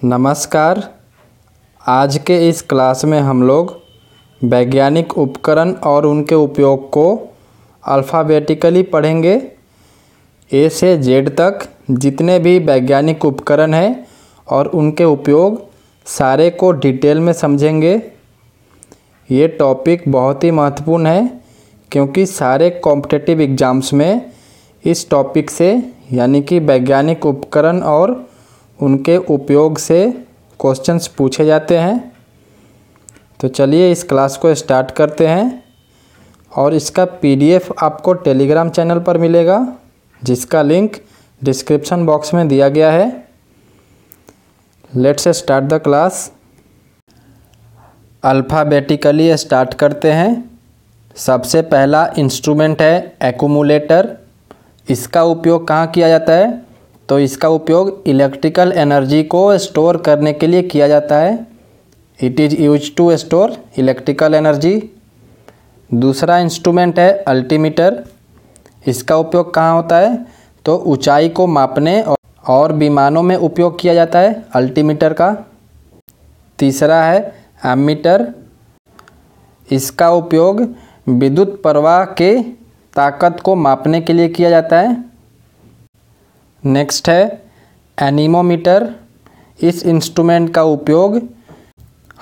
नमस्कार। आज के इस क्लास में हम लोग वैज्ञानिक उपकरण और उनके उपयोग को अल्फ़ाबेटिकली पढ़ेंगे। ए से जेड तक जितने भी वैज्ञानिक उपकरण हैं और उनके उपयोग सारे को डिटेल में समझेंगे। ये टॉपिक बहुत ही महत्वपूर्ण है, क्योंकि सारे कॉम्पिटेटिव एग्ज़ाम्स में इस टॉपिक से यानी कि वैज्ञानिक उपकरण और उनके उपयोग से क्वेश्चंस पूछे जाते हैं। तो चलिए इस क्लास को स्टार्ट करते हैं और इसका पीडीएफ आपको टेलीग्राम चैनल पर मिलेगा, जिसका लिंक डिस्क्रिप्शन बॉक्स में दिया गया है। Let's start the class alphabetically start करते हैं। सबसे पहला इंस्ट्रूमेंट है एक्यूमुलेटर इसका उपयोग कहाँ किया जाता है? तो इसका उपयोग इलेक्ट्रिकल एनर्जी को स्टोर करने के लिए किया जाता है। It is use to store electrical energy दूसरा इंस्ट्रूमेंट है अल्टीमीटर इसका उपयोग कहाँ होता है? तो ऊंचाई को मापने और विमानों में उपयोग किया जाता है अल्टीमीटर का। तीसरा है एमीटर इसका उपयोग विद्युत प्रवाह के ताकत को मापने के लिए किया जाता है। नेक्स्ट है एनीमोमीटर इस इंस्ट्रूमेंट का उपयोग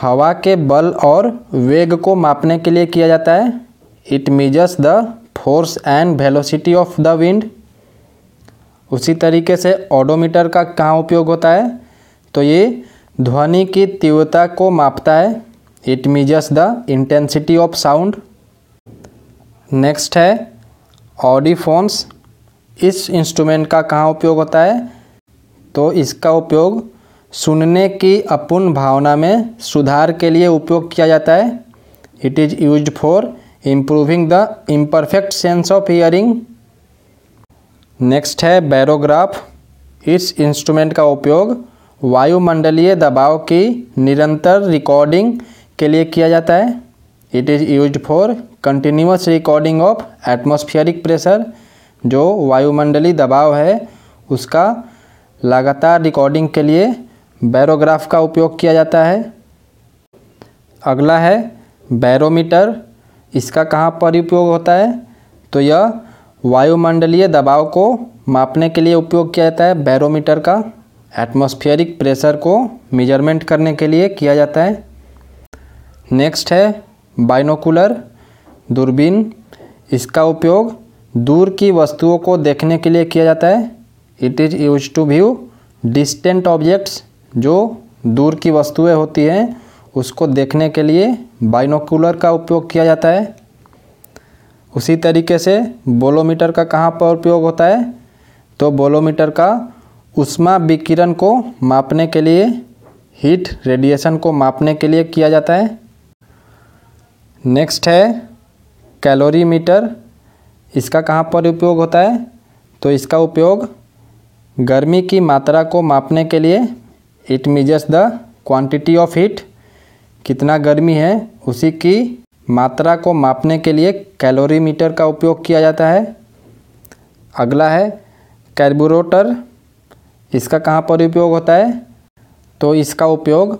हवा के बल और वेग को मापने के लिए किया जाता है। It measures the force and velocity of the wind उसी तरीके से ऑडोमीटर का कहाँ उपयोग होता है? तो ये ध्वनि की तीव्रता को मापता है। It measures the intensity of sound next है ऑडीफोन्स इस इंस्ट्रूमेंट का कहाँ उपयोग होता है? तो इसका उपयोग सुनने की अपूर्ण भावना में सुधार के लिए उपयोग किया जाता है। It is use for improving the imperfect sense of hearing next है बैरोग्राफ। इस इंस्ट्रूमेंट का उपयोग वायुमंडलीय दबाव की निरंतर रिकॉर्डिंग के लिए किया जाता है। It is use for continuous recording of atmospheric pressure जो वायुमंडलीय दबाव है, उसका लगातार रिकॉर्डिंग के लिए बैरोग्राफ का उपयोग किया जाता है। अगला है बैरोमीटर। इसका कहाँ पर उपयोग होता है? तो यह वायुमंडलीय दबाव को मापने के लिए उपयोग किया जाता है। बैरोमीटर का एटमॉस्फेरिक प्रेशर को मेज़रमेंट करने के लिए किया जाता है। नेक्स्ट है बाइनोकुलर दूरबीन। इसका उपयोग दूर की वस्तुओं को देखने के लिए किया जाता है। It is use to view distant objects जो दूर की वस्तुएँ होती हैं, उसको देखने के लिए बाइनोकुलर का उपयोग किया जाता है। उसी तरीके से बोलोमीटर का कहाँ पर उपयोग होता है? तो बोलोमीटर का उष्मा विकिरण को मापने के लिए हीट रेडिएशन को मापने के लिए किया जाता है। नेक्स्ट है कैलोरीमीटर इसका कहाँ पर उपयोग होता है? तो इसका उपयोग गर्मी की मात्रा को मापने के लिए it measures the quantity of heat. कितना गर्मी है, उसी की मात्रा को मापने के लिए कैलोरी मीटर का उपयोग किया जाता है। अगला है कैर्बोरेटर। इसका कहाँ पर उपयोग होता है? तो इसका उपयोग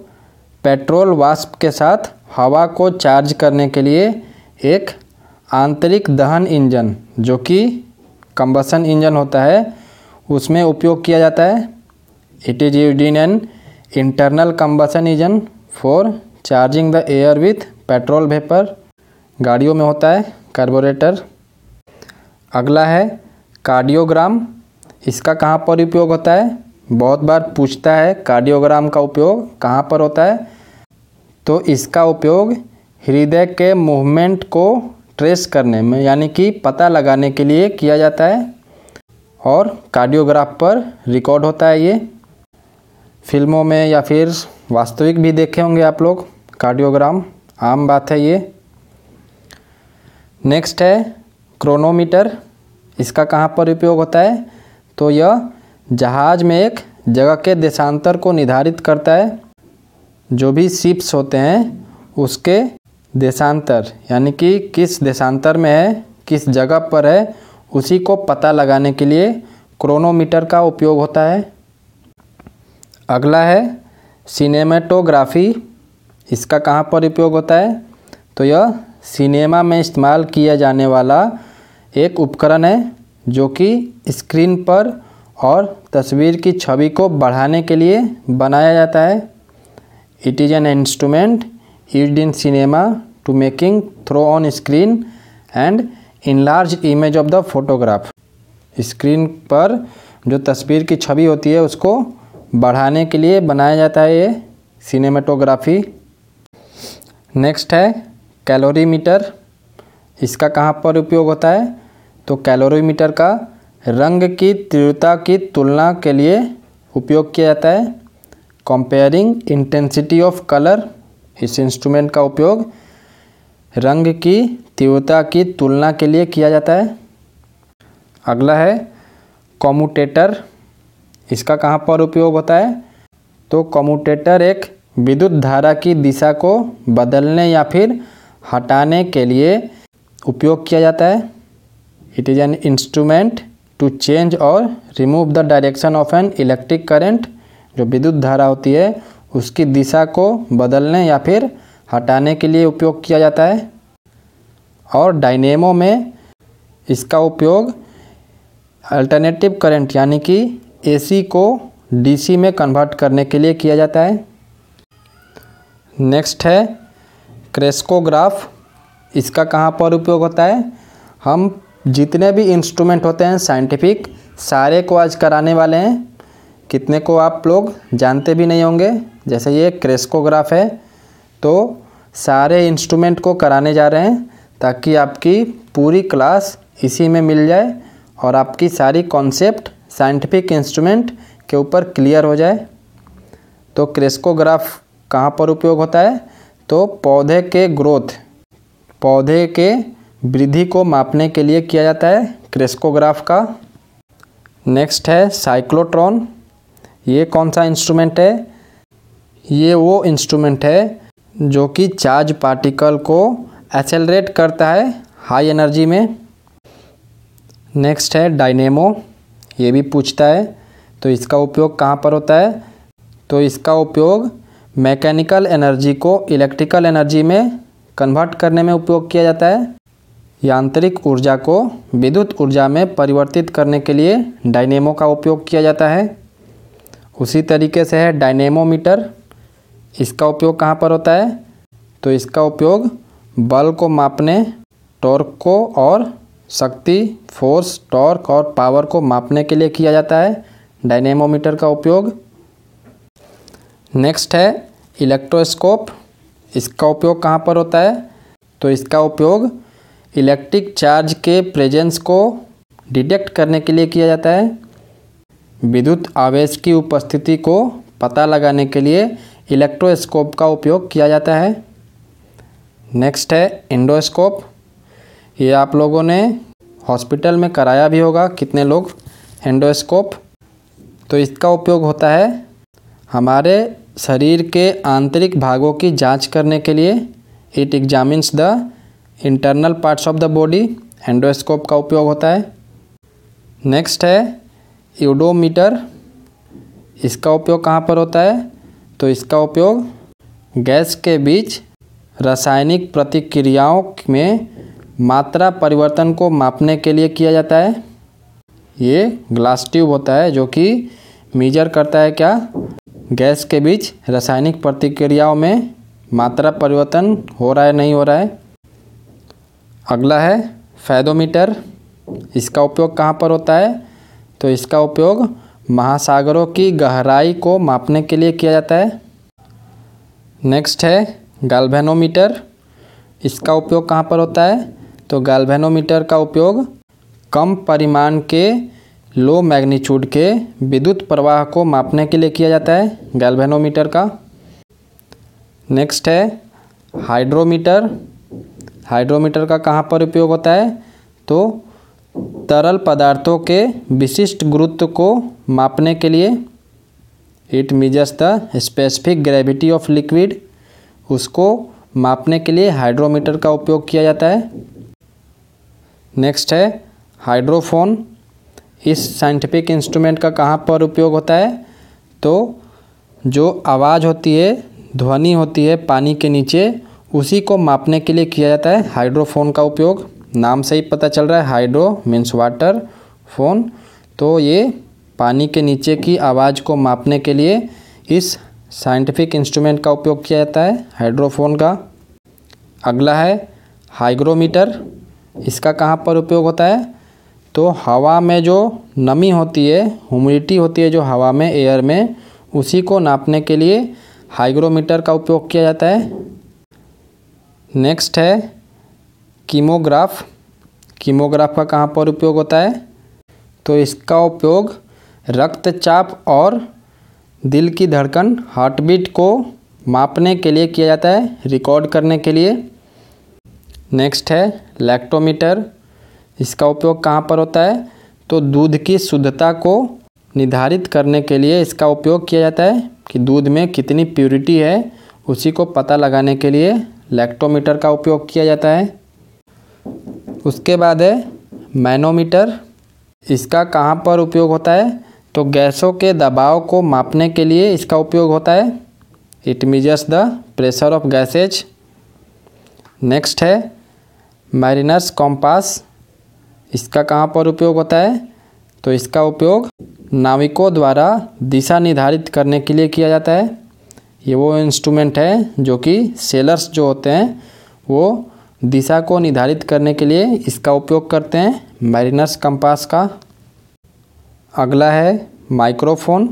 पेट्रोल वाष्प के साथ हवा को चार्ज करने के लिए एक आंतरिक दहन इंजन, जो कि कंबसन इंजन होता है, उसमें उपयोग किया जाता है। It is use in an internal combustion engine for charging the air with petrol vapour गाड़ियों में होता है कार्बोरेटर अगला है कार्डियोग्राम इसका कहाँ पर उपयोग होता है? बहुत बार पूछता है कार्डियोग्राम का उपयोग कहाँ पर होता है? तो इसका उपयोग हृदय के मूवमेंट को ट्रेस करने में, यानी कि पता लगाने के लिए किया जाता है। और कार्डियोग्राफ पर रिकॉर्ड होता है ये। फ़िल्मों में या फिर वास्तविक भी देखे होंगे आप लोग। कार्डियोग्राम, आम बात है ये। नेक्स्ट है क्रोनोमीटर। इसका कहाँ पर उपयोग होता है? तो यह जहाज़ में एक जगह के देशांतर को निर्धारित करता है। जो भी शिप्स होते हैं, उसके देशांतर, यानी कि किस देशांतर में है, किस जगह पर है, उसी को पता लगाने के लिए क्रोनोमीटर का उपयोग होता है। अगला है सिनेमेटोग्राफी। इसका कहाँ पर उपयोग होता है? तो यह सिनेमा में इस्तेमाल किया जाने वाला एक उपकरण है, जो कि स्क्रीन पर और तस्वीर की छवि को बढ़ाने के लिए बनाया जाता है। It is an instrument use in cinema to making throw on screen and enlarge image of the photograph screen पर जो तस्वीर की छवि होती है, उसको बढ़ाने के लिए बनाया जाता है ये सिनेमेटोग्राफी नेक्स्ट है कैलोरीमीटर इसका कहाँ पर उपयोग होता है? तो कैलोरीमीटर का रंग की तीव्रता की तुलना के लिए उपयोग किया जाता है। कंपेयरिंग इंटेंसिटी ऑफ़ कलर इस इंस्ट्रूमेंट का उपयोग रंग की तीव्रता की तुलना के लिए किया जाता है। अगला है कॉमुटेटर इसका कहाँ पर उपयोग होता है? तो कॉमुटेटर एक विद्युत धारा की दिशा को बदलने या फिर हटाने के लिए उपयोग किया जाता है। It is an instrument to change और remove the direction of an electric current जो विद्युत धारा होती है उसकी दिशा को बदलने या फिर हटाने के लिए उपयोग किया जाता है। और डायनेमो में इसका उपयोग अल्टरनेटिव करंट यानी कि एसी को डीसी में कन्वर्ट करने के लिए किया जाता है। नेक्स्ट है क्रेस्कोग्राफ। इसका कहाँ पर उपयोग होता है? हम जितने भी इंस्ट्रूमेंट होते हैं, साइंटिफिक, सारे को आज कराने वाले हैं। कितने को आप लोग जानते भी नहीं होंगे। जैसे ये क्रेस्कोग्राफ है तो सारे इंस्ट्रूमेंट को कराने जा रहे हैं ताकि आपकी पूरी क्लास इसी में मिल जाए और आपकी सारी कॉन्सेप्ट साइंटिफिक इंस्ट्रूमेंट के ऊपर क्लियर हो जाए। तो क्रेस्कोग्राफ कहाँ पर उपयोग होता है? तो पौधे के ग्रोथ, पौधे के वृद्धि को मापने के लिए किया जाता है क्रेस्कोग्राफ का। नेक्स्ट है साइक्लोट्रॉन, ये कौन सा इंस्ट्रूमेंट है? ये वो इंस्ट्रूमेंट है जो कि चार्ज पार्टिकल को एसेलरेट करता है हाई एनर्जी में। नेक्स्ट है डायनेमो ये भी पूछता है तो इसका उपयोग कहाँ पर होता है? तो इसका उपयोग मैकेनिकल एनर्जी को इलेक्ट्रिकल एनर्जी में कन्वर्ट करने में उपयोग किया जाता है। यांत्रिक ऊर्जा को विद्युत ऊर्जा में परिवर्तित करने के लिए डायनेमो का उपयोग किया जाता है। उसी तरीके से है डायनेमोमीटर इसका उपयोग कहाँ पर होता है? तो इसका उपयोग बल को मापने, टॉर्क को और शक्ति, फोर्स, टॉर्क और पावर को मापने के लिए किया जाता है। डायनेमोमीटर का उपयोग। नेक्स्ट है इलेक्ट्रोस्कोप। इसका उपयोग कहाँ पर होता है? तो इसका उपयोग इलेक्ट्रिक चार्ज के प्रेजेंस को डिटेक्ट करने के लिए किया जाता है। विद्युत आवेश की उपस्थिति को पता लगाने के लिए इलेक्ट्रोस्कोप का उपयोग किया जाता है। नेक्स्ट है इंडोस्कोप ये आप लोगों ने हॉस्पिटल में कराया भी होगा, कितने लोग एंडोस्कोप। तो इसका उपयोग होता है हमारे शरीर के आंतरिक भागों की जाँच करने के लिए। It examines the internal parts of the body endoscope का उपयोग होता है। नेक्स्ट है यूडोमीटर। इसका उपयोग कहाँ पर होता है? तो इसका उपयोग गैस के बीच रासायनिक प्रतिक्रियाओं में मात्रा परिवर्तन को मापने के लिए किया जाता है। ये ग्लास ट्यूब होता है जो कि मीजर करता है क्या? गैस के बीच रासायनिक प्रतिक्रियाओं में मात्रा परिवर्तन हो रहा है, नहीं हो रहा है। अगला है फैदोमीटर। इसका उपयोग कहाँ पर होता है? तो इसका उपयोग महासागरों की गहराई को मापने के लिए किया जाता है। नेक्स्ट है गाल्वेनोमीटर। इसका उपयोग कहाँ पर होता है? तो गैल्वेनोमीटर का उपयोग कम परिमाण के, लो मैग्नीट्यूड के विद्युत प्रवाह को मापने के लिए किया जाता है गैल्वेनोमीटर का। नेक्स्ट है हाइड्रोमीटर। हाइड्रोमीटर का कहाँ पर उपयोग होता है? तो तरल पदार्थों के विशिष्ट गुरुत्व को मापने के लिए it measures the specific gravity of liquid उसको मापने के लिए हाइड्रोमीटर का उपयोग किया जाता है। नेक्स्ट है हाइड्रोफोन इस साइंटिफिक इंस्ट्रूमेंट का कहाँ पर उपयोग होता है? तो जो आवाज़ होती है, ध्वनि होती है पानी के नीचे, उसी को मापने के लिए किया जाता है हाइड्रोफोन का उपयोग। नाम से ही पता चल रहा है, हाइड्रो मीन्स वाटर फ़ोन। तो ये पानी के नीचे की आवाज़ को मापने के लिए इस साइंटिफिक इंस्ट्रूमेंट का उपयोग किया जाता है हाइड्रोफोन का। अगला है हाइग्रोमीटर। इसका कहाँ पर उपयोग होता है? तो हवा में जो नमी होती है, ह्यूमिडिटी होती है जो हवा में, एयर में, उसी को नापने के लिए हाइग्रोमीटर का उपयोग किया जाता है। नेक्स्ट है कीमोग्राफ। कीमोग्राफ का कहाँ पर उपयोग होता है? तो इसका उपयोग रक्तचाप और दिल की धड़कन हार्ट बीट को मापने के लिए किया जाता है रिकॉर्ड करने के लिए। नेक्स्ट है लैक्टोमीटर इसका उपयोग कहाँ पर होता है? तो दूध की शुद्धता को निर्धारित करने के लिए इसका उपयोग किया जाता है कि दूध में कितनी प्योरिटी है, उसी को पता लगाने के लिए लैक्टोमीटर का उपयोग किया जाता है। उसके बाद है मैनोमीटर। इसका कहाँ पर उपयोग होता है? तो गैसों के दबाव को मापने के लिए इसका उपयोग होता है। It measures the pressure of gases next है मैरिनर्स कॉम्पास इसका कहाँ पर उपयोग होता है? तो इसका उपयोग नाविकों द्वारा दिशा निर्धारित करने के लिए किया जाता है। ये वो इंस्ट्रूमेंट है जो कि सेलर्स जो होते हैं, वो दिशा को निर्धारित करने के लिए इसका उपयोग करते हैं मैरिनर्स कंपास का। अगला है माइक्रोफोन।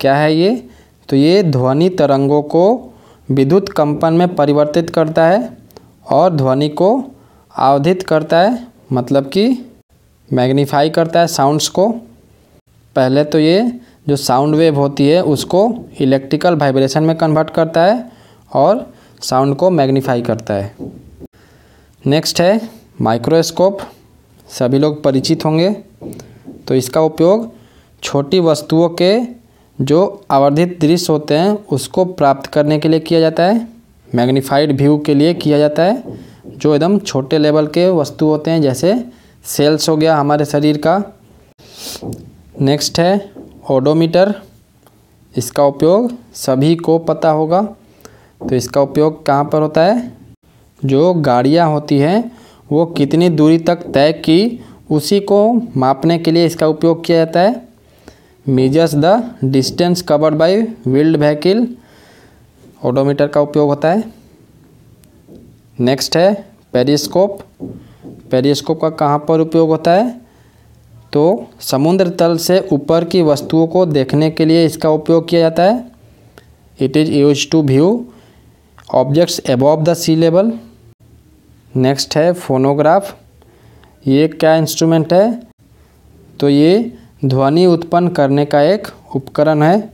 क्या है ये? तो ये ध्वनि तरंगों को विद्युत कंपन में परिवर्तित करता है और ध्वनि को आवधित करता है मतलब कि मैग्नीफाई करता है साउंड्स को। पहले तो ये जो साउंड वेव होती है उसको इलेक्ट्रिकल वाइब्रेशन में कन्वर्ट करता है और साउंड को मैग्नीफाई करता है। नेक्स्ट है माइक्रोस्कोप सभी लोग परिचित होंगे। तो इसका उपयोग छोटी वस्तुओं के जो आवर्धित दृश्य होते हैं, उसको प्राप्त करने के लिए किया जाता है। मैग्नीफाइड व्यू के लिए किया जाता है, जो एकदम छोटे लेवल के वस्तु होते हैं, जैसे सेल्स हो गया हमारे शरीर का। नेक्स्ट है ओडोमीटर इसका उपयोग सभी को पता होगा। तो इसका उपयोग कहाँ पर होता है? जो गाड़ियाँ होती हैं, वो कितनी दूरी तक तय की, उसी को मापने के लिए इसका उपयोग किया जाता है। Measures the distance covered by wheeled vehicle odometer का उपयोग होता है। नेक्स्ट है पेरिस्कोप पेरिस्कोप का कहाँ पर उपयोग होता है? तो समुद्र तल से ऊपर की वस्तुओं को देखने के लिए इसका उपयोग किया जाता है। It is use to view objects above the sea level next है फोनोग्राफ। ये क्या इंस्ट्रूमेंट है? तो ये ध्वनि उत्पन्न करने का एक उपकरण है,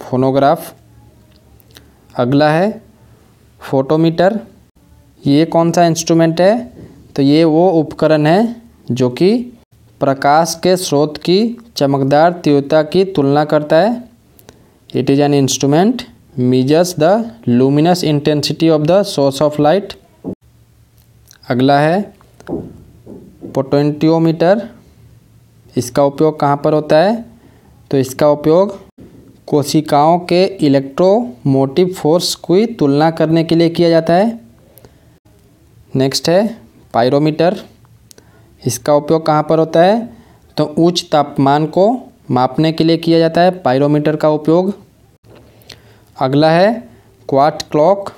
फोनोग्राफ। अगला है फोटोमीटर। ये कौन सा इंस्ट्रूमेंट है? तो ये वो उपकरण है जो कि प्रकाश के स्रोत की चमकदार तीव्रता की तुलना करता है। It is an instrument measures the luminous intensity of the source of light अगला है पोटेंटियोमीटर इसका उपयोग कहाँ पर होता है? तो इसका उपयोग कोशिकाओं के इलेक्ट्रोमोटिव फोर्स की तुलना करने के लिए किया जाता है। नेक्स्ट है पायरोमीटर इसका उपयोग कहाँ पर होता है? तो उच्च तापमान को मापने के लिए किया जाता है पायरोमीटर का उपयोग। अगला है क्वाट क्लॉक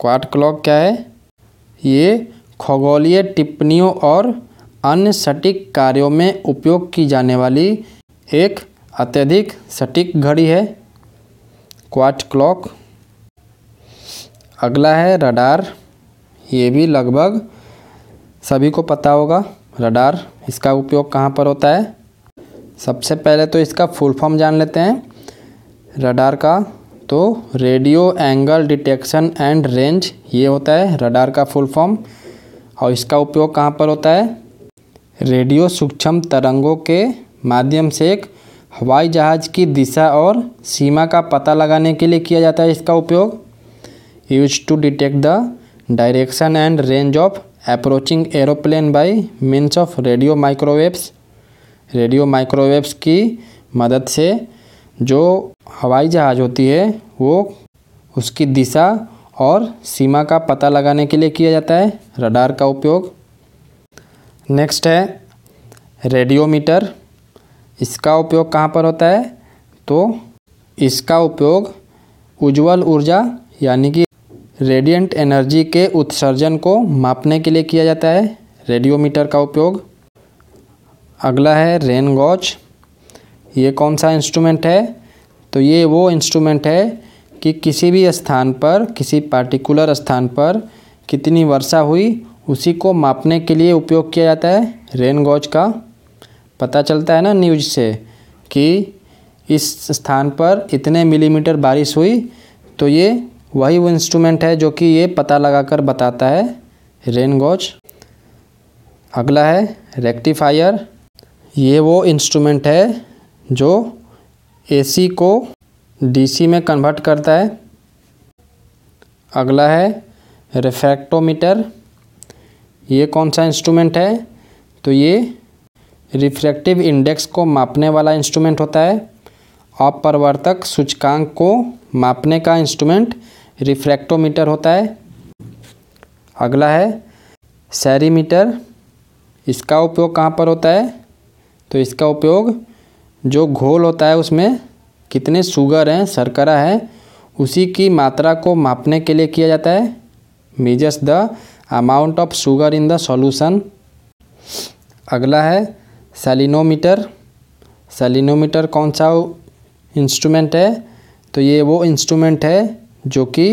क्वाट क्लॉक क्या है? ये खगोलीय टिप्पणियों और अन्य सटीक कार्यों में उपयोग की जाने वाली एक अत्यधिक सटीक घड़ी है। Quartz clock. अगला है रडार। ये भी लगभग सभी को पता होगा। रडार इसका उपयोग कहाँ पर होता है? सबसे पहले तो इसका फुल फॉर्म जान लेते हैं। रडार का तो radio angle detection and range ये होता है। रडार का फुल फॉर्म। और इसका उपयोग कहाँ पर होता है? रेडियो सूक्ष्म तरंगों के माध्यम से एक हवाई जहाज़ की दिशा और सीमा का पता लगाने के लिए किया जाता है इसका उपयोग। Use to detect the direction and range of approaching aeroplane by means of radio microwaves radio microwaves की मदद से जो हवाई जहाज़ होती है, वो उसकी दिशा और सीमा का पता लगाने के लिए किया जाता है, रडार का उपयोग। नेक्स्ट है, रेडियोमीटर। इसका उपयोग कहाँ पर होता है? तो इसका उपयोग उज्जवल ऊर्जा, यानी कि रेडिएंट एनर्जी के उत्सर्जन को मापने के लिए किया जाता है, रेडियोमीटर का उपयोग। अगला है, रेन गॉज। ये कौन सा इंस्ट्रूमेंट है? तो ये वो इंस्ट्रूमेंट है कि किसी भी स्थान पर, किसी पार्टिकुलर स्थान पर कितनी वर्षा हुई, उसी को मापने के लिए उपयोग किया जाता है रेन गॉज का। पता चलता है ना न्यूज़ से कि इस स्थान पर इतने मिलीमीटर बारिश हुई तो ये वही वो इंस्ट्रूमेंट है जो कि ये पता लगाकर बताता है रेन गॉज अगला है रेक्टिफायर ये वो इंस्ट्रूमेंट है जो एसी को डीसी में कन्वर्ट करता है। अगला है रिफ्रैक्टोमीटर ये कौन सा इंस्ट्रूमेंट है? तो ये रिफ्रैक्टिव इंडेक्स को मापने वाला इंस्ट्रूमेंट होता है। अपरवर्तक सूचकांक को मापने का इंस्ट्रूमेंट रिफ्रैक्टोमीटर होता है। अगला है सैरीमीटर। इसका उपयोग कहाँ पर होता है? तो इसका उपयोग जो घोल होता है उसमें कितने शुगर हैं, शर्करा है, उसी की मात्रा को मापने के लिए किया जाता है। Measures the amount of sugar in the solution अगला है सेलिनोमीटर सेलिनोमीटर कौन सा इंस्ट्रूमेंट है? तो ये वो इंस्ट्रूमेंट है जो कि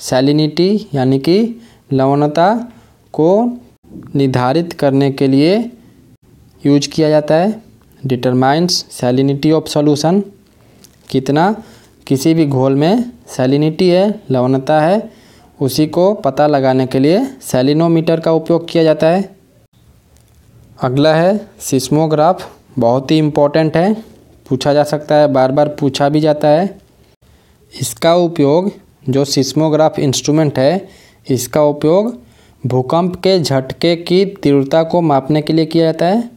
सैलिनिटी यानी कि लवणता को निर्धारित करने के लिए यूज़ किया जाता है। डिटरमाइंस सैलिनिटी ऑफ़ सॉल्यूशन कितना? किसी भी घोल में सैलिनिटी है, लवणता है, उसी को पता लगाने के लिए सैलिनोमीटर का उपयोग किया जाता है। अगला है सिस्मोग्राफ बहुत ही इम्पोर्टेंट है, पूछा जा सकता है बार बार पूछा भी जाता है। इसका उपयोग, जो सिस्मोग्राफ इंस्ट्रूमेंट है, इसका उपयोग भूकंप के झटके की तीव्रता को मापने के लिए किया जाता है।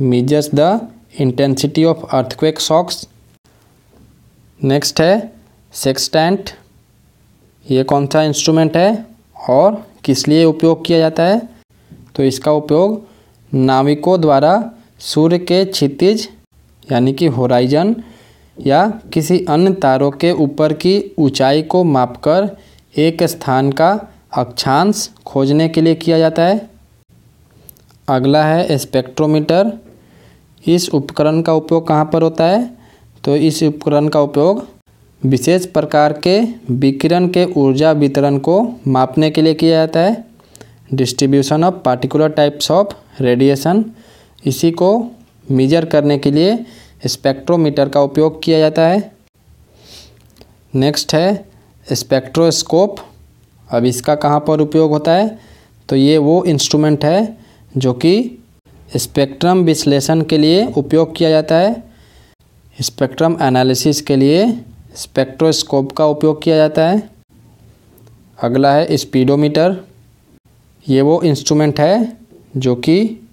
Measures the intensity of earthquake shocks next है सेक्सटेंट ये कौन सा इंस्ट्रूमेंट है और किस लिए उपयोग किया जाता है? तो इसका उपयोग नाविकों द्वारा सूर्य के क्षितिज, यानी कि होराइजन या किसी अन्य तारों के ऊपर की ऊंचाई को मापकर एक स्थान का अक्षांश खोजने के लिए किया जाता है। अगला है स्पेक्ट्रोमीटर इस उपकरण का उपयोग कहाँ पर होता है? तो इस उपकरण का उपयोग विशेष प्रकार के विकिरण के ऊर्जा वितरण को मापने के लिए किया जाता है। Distribution of particular types of radiation इसी को मेजर करने के लिए स्पेक्ट्रोमीटर का उपयोग किया जाता है। नेक्स्ट है स्पेक्ट्रोस्कोप अब इसका कहाँ पर उपयोग होता है? तो ये वो इंस्ट्रूमेंट है जो कि स्पेक्ट्रम विश्लेषण के लिए उपयोग किया जाता है। स्पेक्ट्रम एनालिसिस के लिए स्पेक्ट्रोस्कोप का उपयोग किया जाता है। अगला है स्पीडोमीटर। ये वो इंस्ट्रूमेंट है जो कि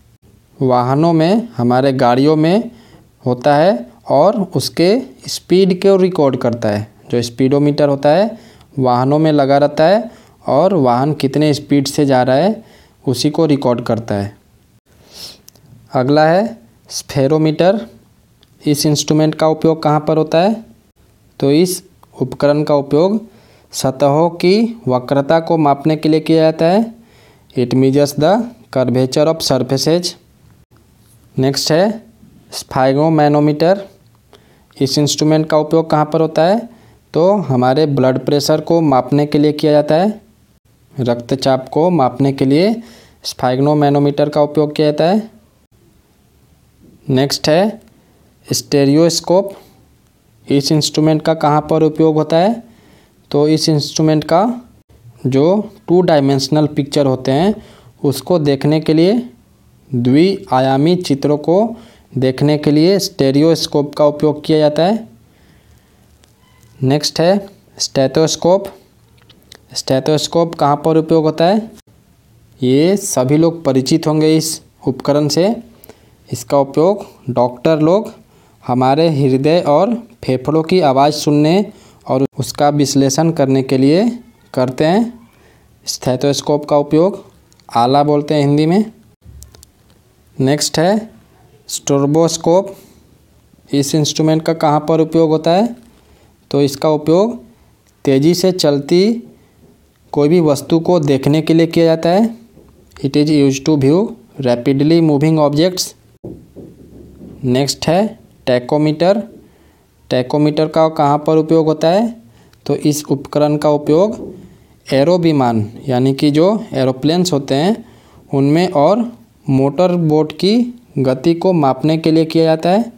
वाहनों में, हमारे गाड़ियों में होता है और उसके स्पीड को रिकॉर्ड करता है। जो स्पीडोमीटर होता है, वाहनों में लगा रहता है और वाहन कितने स्पीड से जा रहा है, उसी को रिकॉर्ड करता है। अगला है स्फेरोमीटर। इस इंस्ट्रूमेंट का उपयोग कहाँ पर होता है? तो इस उपकरण का उपयोग सतहों की वक्रता को मापने के लिए किया जाता है। It measures the curvature of surfaces next है स्फाइगोमैनोमीटर इस इंस्ट्रूमेंट का उपयोग कहाँ पर होता है? तो हमारे ब्लड प्रेशर को मापने के लिए किया जाता है। रक्तचाप को मापने के लिए स्फाइग्नोमैनोमीटर का उपयोग किया जाता है। नेक्स्ट है स्टेरियोस्कोप, इस इंस्ट्रूमेंट का कहाँ पर उपयोग होता है? तो इस इंस्ट्रूमेंट का जो टू डायमेंशनल पिक्चर होते हैं, उसको देखने के लिए, द्विआयामी चित्रों को देखने के लिए स्टेरियोस्कोप का उपयोग किया जाता है। नेक्स्ट है स्टेथोस्कोप स्टेथोस्कोप कहाँ पर उपयोग होता है? ये सभी लोग परिचित होंगे इस उपकरण से। इसका उपयोग डॉक्टर लोग हमारे हृदय और फेफड़ों की आवाज़ सुनने और उसका विश्लेषण करने के लिए करते हैं। स्थेटोस्कोप का उपयोग आला बोलते हैं हिंदी में। नेक्स्ट है, स्टोरबोस्कोप। इस इंस्ट्रूमेंट का कहाँ पर उपयोग होता है? तो इसका उपयोग तेज़ी से चलती कोई भी वस्तु को देखने के लिए किया जाता है। It is use to view rapidly moving objects next है टैकोमीटर। टैकोमीटर का कहाँ पर उपयोग होता है? तो इस उपकरण का उपयोग एरो विमान यानी कि जो एरोप्लेन्स होते हैं, उनमें और मोटर बोट की गति को मापने के लिए किया जाता है।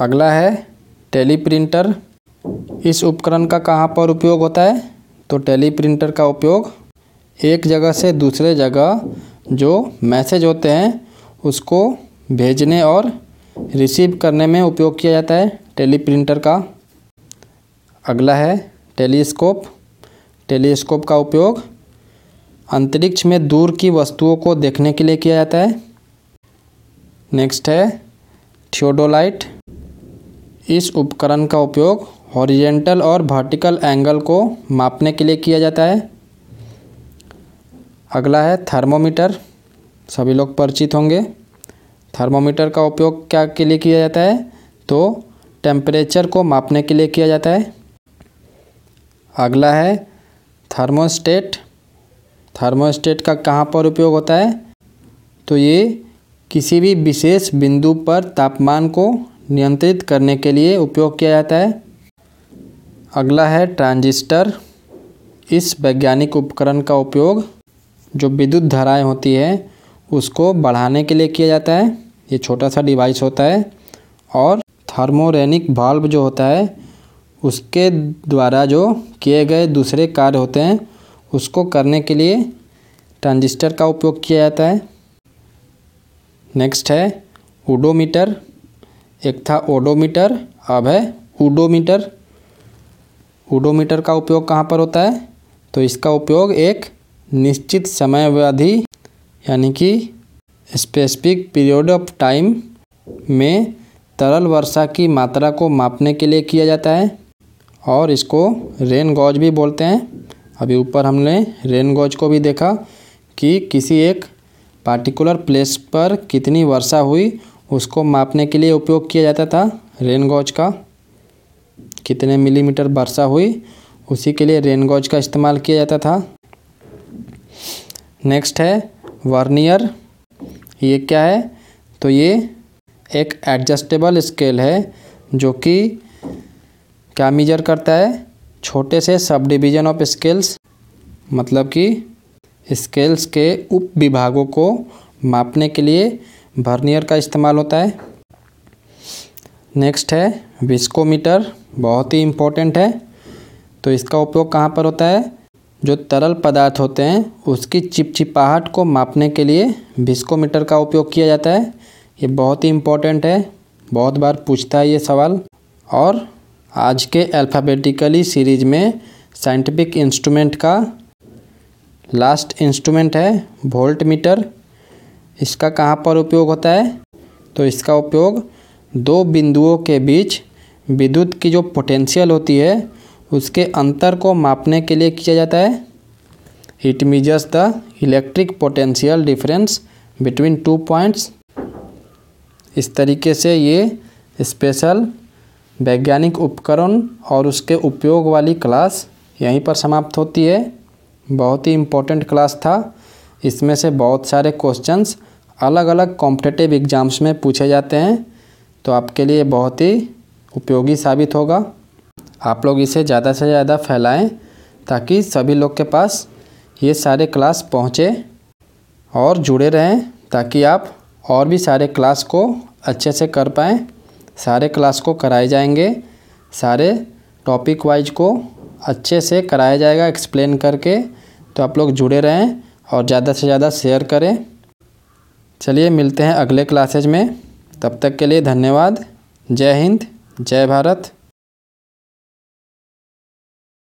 अगला है टेलीप्रिंटर। इस उपकरण का कहाँ पर उपयोग होता है? तो टेलीप्रिंटर का उपयोग एक जगह से दूसरे जगह जो मैसेज होते हैं, उसको भेजने और रिसीव करने में उपयोग किया जाता है टेलीप्रिंटर का। अगला है टेलीस्कोप। टेलीस्कोप का उपयोग अंतरिक्ष में दूर की वस्तुओं को देखने के लिए किया जाता है। नेक्स्ट है थियोडोलाइट। इस उपकरण का उपयोग हॉरिजेंटल और वर्टिकल एंगल को मापने के लिए किया जाता है। अगला है थर्मोमीटर सभी लोग परिचित होंगे। थर्मोमीटर का उपयोग क्या के लिए किया जाता है? तो टेम्परेचर को मापने के लिए किया जाता है। अगला है थर्मोस्टेट थर्मोस्टेट का कहाँ पर उपयोग होता है? तो ये किसी भी विशेष बिंदु पर तापमान को नियंत्रित करने के लिए उपयोग किया जाता है। अगला है ट्रांजिस्टर इस वैज्ञानिक उपकरण का उपयोग जो विद्युत धाराएँ होती है, उसको बढ़ाने के लिए किया जाता है। ये छोटा सा डिवाइस होता है और थर्मोरेनिक वाल्व जो होता है, उसके द्वारा जो किए गए दूसरे कार्य होते हैं, उसको करने के लिए ट्रांजिस्टर का उपयोग किया जाता है। नेक्स्ट है ओडोमीटर। एक था ओडोमीटर, अब है ओडोमीटर। ओडोमीटर का उपयोग कहाँ पर होता है? तो इसका उपयोग एक निश्चित समय समयावधि यानी कि स्पेसिफिक पीरियड ऑफ़ टाइम में तरल वर्षा की मात्रा को मापने के लिए किया जाता है और इसको रेन गॉज भी बोलते हैं। अभी ऊपर हमने रेन गॉज को भी देखा कि किसी एक पार्टिकुलर प्लेस पर कितनी वर्षा हुई, उसको मापने के लिए उपयोग किया जाता था रेन गॉज का। कितने मिलीमीटर वर्षा हुई, उसी के लिए रेन गॉज का इस्तेमाल किया जाता था। नेक्स्ट है वर्नियर ये क्या है? तो ये एक एडजस्टेबल स्केल है, जो कि क्या मीजर करता है? छोटे से सब डिवीज़न ऑफ़ स्केल्स मतलब कि स्केल्स के उप विभागों को मापने के लिए वर्नियर का इस्तेमाल होता है। नेक्स्ट है विस्कोमीटर बहुत ही इम्पोर्टेंट है। तो इसका उपयोग कहाँ पर होता है? जो तरल पदार्थ होते हैं, उसकी चिपचिपाहट को मापने के लिए विस्कोमीटर का उपयोग किया जाता है। ये बहुत ही इम्पोर्टेंट है। बहुत बार पूछता है ये सवाल। और आज के अल्फ़ाबेटिकली सीरीज़ में साइंटिफिक इंस्ट्रूमेंट का लास्ट इंस्ट्रूमेंट है वोल्ट मीटर इसका कहाँ पर उपयोग होता है? तो इसका उपयोग दो बिंदुओं के बीच विद्युत की जो पोटेंशियल होती है उसके अंतर को मापने के लिए किया जाता है। It measures the electric potential difference between two points इस तरीके से ये स्पेशल वैज्ञानिक उपकरण और उसके उपयोग वाली क्लास यहीं पर समाप्त होती है। बहुत ही इम्पोर्टेंट क्लास था। इसमें से बहुत सारे क्वेश्चंस अलग अलग कॉम्पिटेटिव एग्ज़ाम्स में पूछे जाते हैं। तो आपके लिए बहुत ही उपयोगी साबित होगा। आप लोग इसे ज़्यादा से ज़्यादा फैलाएँ ताकि सभी लोग के पास ये सारे क्लास पहुँचे और जुड़े रहें ताकि आप और भी सारे क्लास को अच्छे से कर पाएँ। सारे क्लास को कराए जाएँगे। सारे टॉपिक वाइज को अच्छे से कराया जाएगा एक्सप्लेन करके। तो आप लोग जुड़े रहें और ज़्यादा से ज़्यादा शेयर करें। चलिए मिलते हैं अगले क्लासेज में। तब तक के लिए धन्यवाद। जय हिंद, जय भारत।